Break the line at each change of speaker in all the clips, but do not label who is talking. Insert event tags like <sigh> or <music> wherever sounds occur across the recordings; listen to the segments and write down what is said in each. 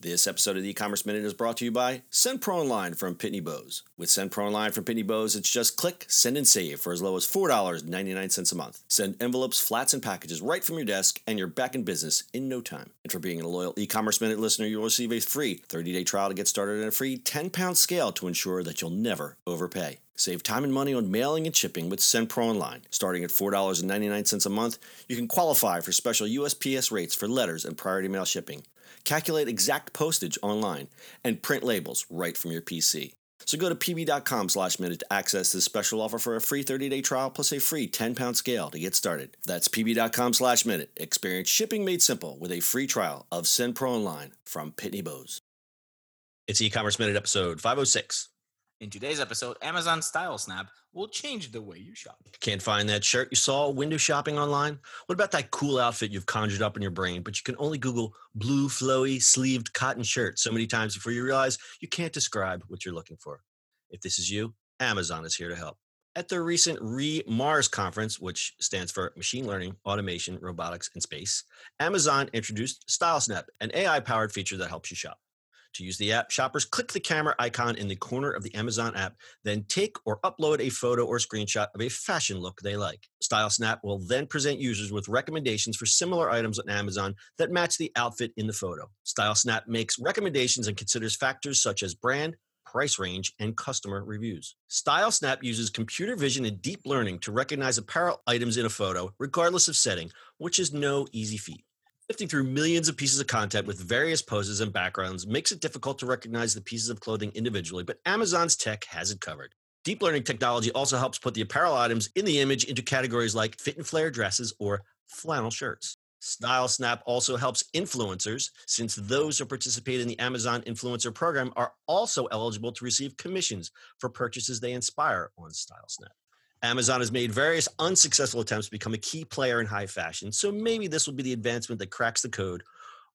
This episode of the e-commerce minute is brought to you by Send Pro Online from Pitney Bowes. With Send Pro Online from Pitney Bowes, it's just click, send, and save for as low as $4.99 a month. Send envelopes, flats, and packages right from your desk, and you're back in business in no time. And for being a loyal e-commerce minute listener, you'll receive a free 30-day trial to get started and a free 10-pound scale to ensure that you'll never overpay. Save time and money on mailing and shipping with Send Pro Online. Starting at $4.99 a month, you can qualify for special USPS rates for letters and priority mail shipping calculate exact postage online, and print labels right from your PC. So go to pb.com slash minute to access this special offer for a free 30-day trial plus a free 10-pound scale to get started. That's pb.com slash minute. Experience shipping made simple with a free trial of Send Pro Online from Pitney Bowes. It's e-commerce minute episode 506.
In today's episode, Amazon Style Snap will change the way you shop.
Can't find that shirt you saw window shopping online? What about that cool outfit you've conjured up in your brain, but you can only Google blue, flowy, sleeved cotton shirt so many times before you realize you can't describe what you're looking for? If this is you, Amazon is here to help. At their recent RE-MARS conference, which stands for Machine Learning, Automation, Robotics, and Space, Amazon introduced Style Snap, an AI powered feature that helps you shop. To use the app, shoppers click the camera icon in the corner of the Amazon app, then take or upload a photo or screenshot of a fashion look they like. Style Snap will then present users with recommendations for similar items on Amazon that match the outfit in the photo. Style Snap makes recommendations and considers factors such as brand, price range, and customer reviews. Style Snap uses computer vision and deep learning to recognize apparel items in a photo, regardless of setting, which is no easy feat. Sifting through millions of pieces of content with various poses and backgrounds makes it difficult to recognize the pieces of clothing individually, but Amazon's tech has it covered. Deep learning technology also helps put the apparel items in the image into categories like fit and flare dresses or flannel shirts. Style Snap also helps influencers, since those who participate in the Amazon Influencer Program are also eligible to receive commissions for purchases they inspire on Style Snap. Amazon has made various unsuccessful attempts to become a key player in high fashion, so maybe this will be the advancement that cracks the code,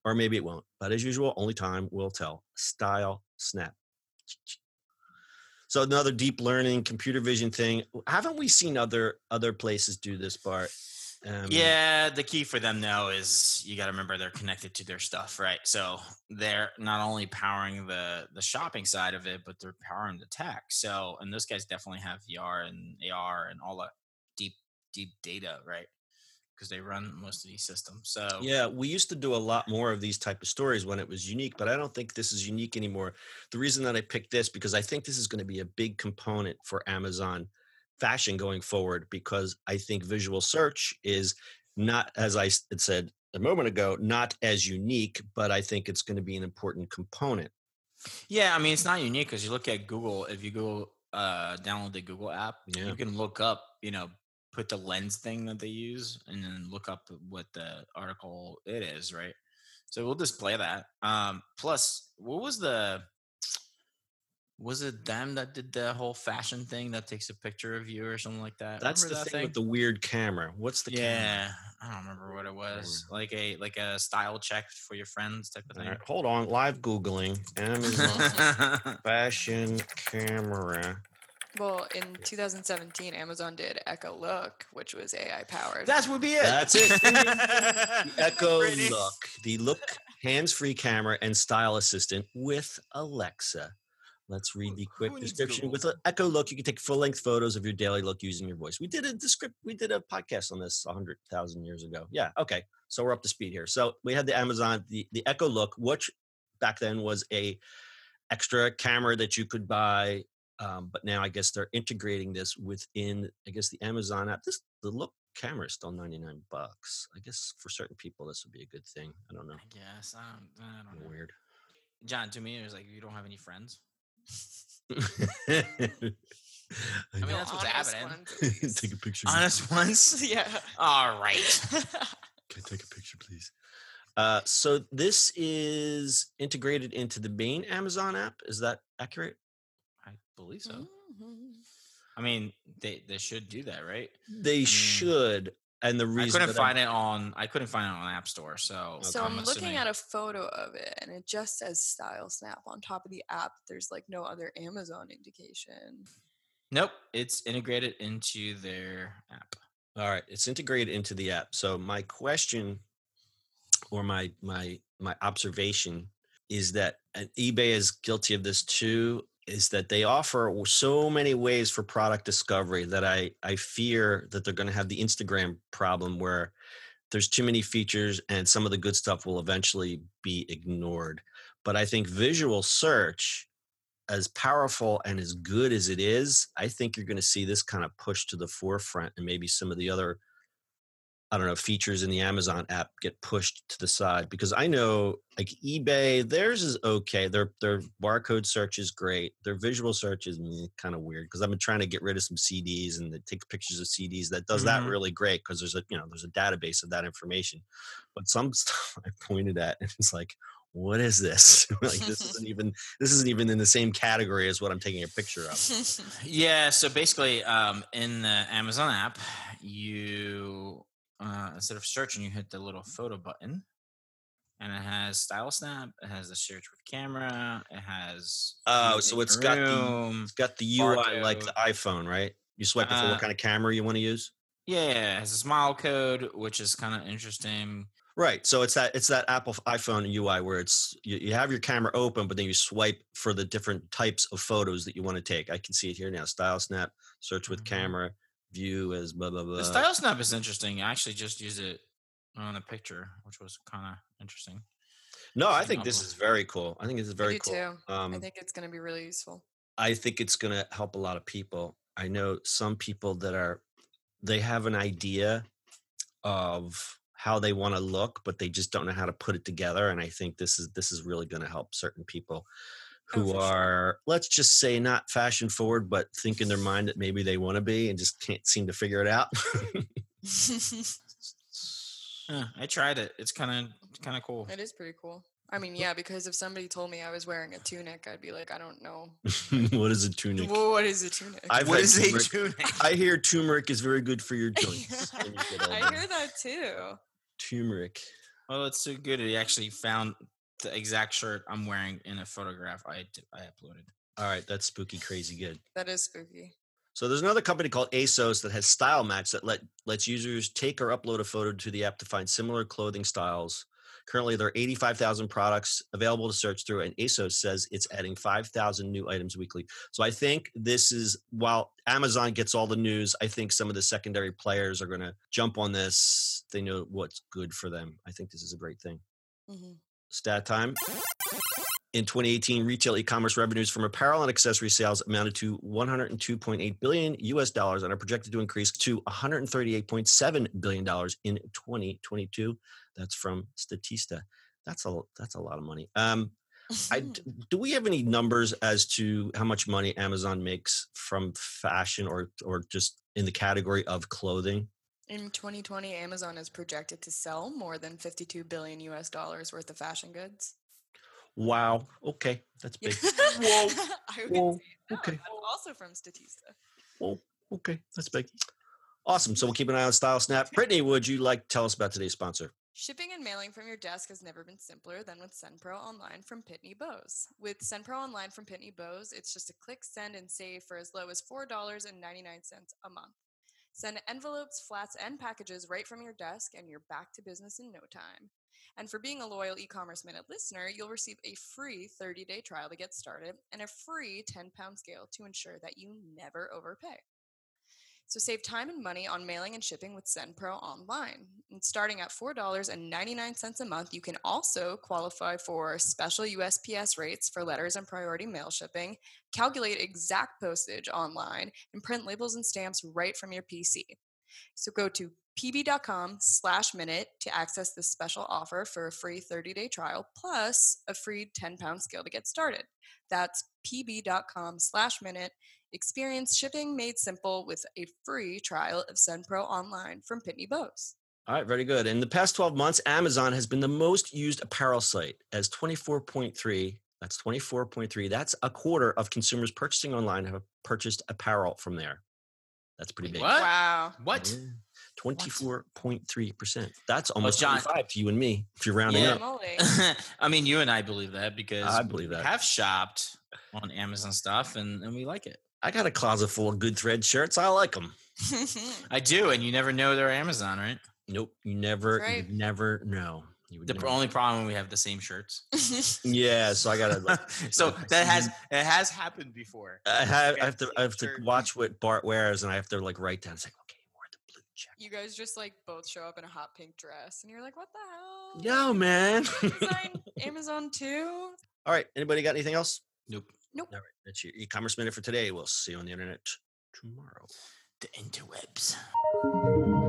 or maybe it won't. But as usual, only time will tell. Style Snap. So another deep learning computer vision thing. Haven't we seen other other places do this part?
Um, yeah, the key for them though is you got to remember they're connected to their stuff, right? So they're not only powering the the shopping side of it, but they're powering the tech. So and those guys definitely have VR and AR and all that deep deep data, right? Because they run most of these systems. So
yeah, we used to do a lot more of these type of stories when it was unique, but I don't think this is unique anymore. The reason that I picked this because I think this is going to be a big component for Amazon fashion going forward because I think visual search is not, as I said a moment ago, not as unique, but I think it's going to be an important component.
Yeah, I mean, it's not unique because you look at Google. If you go uh, download the Google app, yeah. you can look up, you know, put the lens thing that they use, and then look up what the article it is, right? So we'll display that. Um, plus, what was the was it them that did the whole fashion thing that takes a picture of you or something like that?
That's remember the that thing, thing, with the weird camera. What's the
yeah?
Camera?
I don't remember what it was. Hmm. Like a like a style check for your friends type of thing. Right,
hold on, live googling Amazon <laughs> fashion camera.
Well, in 2017, Amazon did Echo Look, which was AI powered.
That would be it.
That's it. <laughs> Echo Look, the Look hands-free camera and style assistant with Alexa. Let's read the quick description with an echo look. You can take full length photos of your daily look using your voice. We did a script. We did a podcast on this hundred thousand years ago. Yeah. Okay. So we're up to speed here. So we had the Amazon, the, the echo look, which back then was a extra camera that you could buy. Um, but now I guess they're integrating this within, I guess the Amazon app. This, the look camera is still 99 bucks. I guess for certain people, this would be a good thing. I don't know.
I guess. I don't, I don't know.
Weird.
John, to me, it was like, you don't have any friends. <laughs>
I mean, that's what's happening. <laughs>
take a picture.
Honest ones? <laughs>
yeah.
All right.
Can I take a picture, please? Uh, so this is integrated into the main Amazon app. Is that accurate?
I believe so. Mm-hmm. I mean, they they should do that, right?
They I mean, should. And the reason
I couldn't find I, it on I couldn't find it on App Store. So
so I'm, I'm looking at a photo of it, and it just says Style Snap on top of the app. There's like no other Amazon indication.
Nope, it's integrated into their app.
All right, it's integrated into the app. So my question, or my my my observation, is that uh, eBay is guilty of this too is that they offer so many ways for product discovery that I I fear that they're going to have the Instagram problem where there's too many features and some of the good stuff will eventually be ignored. But I think visual search as powerful and as good as it is, I think you're going to see this kind of push to the forefront and maybe some of the other I don't know, features in the Amazon app get pushed to the side because I know like eBay, theirs is okay. Their their barcode search is great. Their visual search is kind of weird because I've been trying to get rid of some CDs and it takes pictures of CDs. That does mm-hmm. that really great because there's a you know there's a database of that information. But some <laughs> stuff I pointed at and it's like, what is this? <laughs> like this isn't <laughs> even this isn't even in the same category as what I'm taking a picture of.
yeah. So basically, um, in the Amazon app, you uh, instead of searching, you hit the little photo button, and it has Style Snap. It has the search with camera. It has
oh, so it's room, got the it's got the UI like the iPhone, right? You swipe uh, for what kind of camera you want to use.
Yeah, it has a smile code, which is kind of interesting.
Right. So it's that it's that Apple iPhone UI where it's you, you, have your camera open, but then you swipe for the different types of photos that you want to take. I can see it here now. Style Snap, search with mm-hmm. camera, view as blah blah blah.
The style snap is interesting. I actually just used it on a picture, which was kind of interesting.
No, I think this is very cool. I think this is very
I
cool.
Too. Um, I think it's going to be really useful.
I think it's going to help a lot of people. I know some people that are they have an idea of how they want to look, but they just don't know how to put it together. And I think this is this is really going to help certain people Oh, who oh, are sure. let's just say not fashion forward but think in their mind that maybe they want to be and just can't seem to figure it out. <laughs>
Yeah, i tried it. It's kind of kind of cool.
It is pretty cool. I mean yeah because if somebody told me i was wearing a tunic i'd be like i don't know. <laughs>
What is a tunic?
Well, what is a tunic?
I've what is turmeric. a tunic?
I hear turmeric is very good for your <laughs> joints.
I hear that too.
Turmeric.
Well it's so good he actually found the exact shirt I'm wearing in a photograph I I uploaded.
All right, that's spooky, crazy good.
That is spooky.
So there's another company called ASOS that has Style Match that let lets users take or upload a photo to the app to find similar clothing styles. Currently, there are 85,000 products available to search through, and ASOS says it's adding 5,000 new items weekly. So I think this is while Amazon gets all the news, I think some of the secondary players are going to jump on this. They know what's good for them. I think this is a great thing. Mm-hmm. Stat time. In 2018, retail e-commerce revenues from apparel and accessory sales amounted to 102.8 billion US dollars and are projected to increase to 138.7 billion dollars in 2022. That's from Statista. That's a that's a lot of money. Um, I, <laughs> do we have any numbers as to how much money Amazon makes from fashion or or just in the category of clothing?
In 2020, Amazon is projected to sell more than 52 billion US dollars worth of fashion goods.
Wow. Okay, that's big. <laughs>
Whoa. Whoa. Okay. also from Statista.
Whoa. Okay, that's big. Awesome. So we'll keep an eye on Style Snap. Brittany, would you like to tell us about today's sponsor?
Shipping and mailing from your desk has never been simpler than with SendPro Online from Pitney Bowes. With SendPro Online from Pitney Bowes, it's just a click, send, and save for as low as $4.99 a month. Send envelopes, flats, and packages right from your desk, and you're back to business in no time. And for being a loyal e commerce minute listener, you'll receive a free 30 day trial to get started and a free 10 pound scale to ensure that you never overpay. So save time and money on mailing and shipping with SendPro online. And starting at $4.99 a month, you can also qualify for special USPS rates for letters and priority mail shipping, calculate exact postage online, and print labels and stamps right from your PC. So go to pb.com slash minute to access this special offer for a free 30-day trial plus a free 10-pound scale to get started. That's pb.com slash minute Experience shipping made simple with a free trial of SendPro Online from Pitney Bowes.
All right, very good. In the past 12 months, Amazon has been the most used apparel site as 24.3. That's 24.3. That's a quarter of consumers purchasing online have purchased apparel from there. That's pretty big.
What?
Wow.
What?
24.3%. That's oh, almost well, John, 25 to you and me if you're rounding yeah. up. <laughs>
I mean, you and I believe that because
I believe that.
have shopped on Amazon stuff and, and we like it.
I got a closet full of good thread shirts. I like them.
I do. And you never know they're Amazon, right?
Nope. You never, right. you never know.
The never only problem we have the same shirts.
yeah, so I gotta. Like, <laughs>
so that has it has happened before.
I have I have to I have to watch what Bart wears, and I have to like write down. It's like, okay, wore the blue
check. You guys just like both show up in a hot pink dress, and you're like, "What the hell?"
Yo, man.
Amazon <laughs> too.
All right. Anybody got anything else?
Nope.
Nope.
All right. That's your e-commerce minute for today. We'll see you on the internet tomorrow.
The interwebs.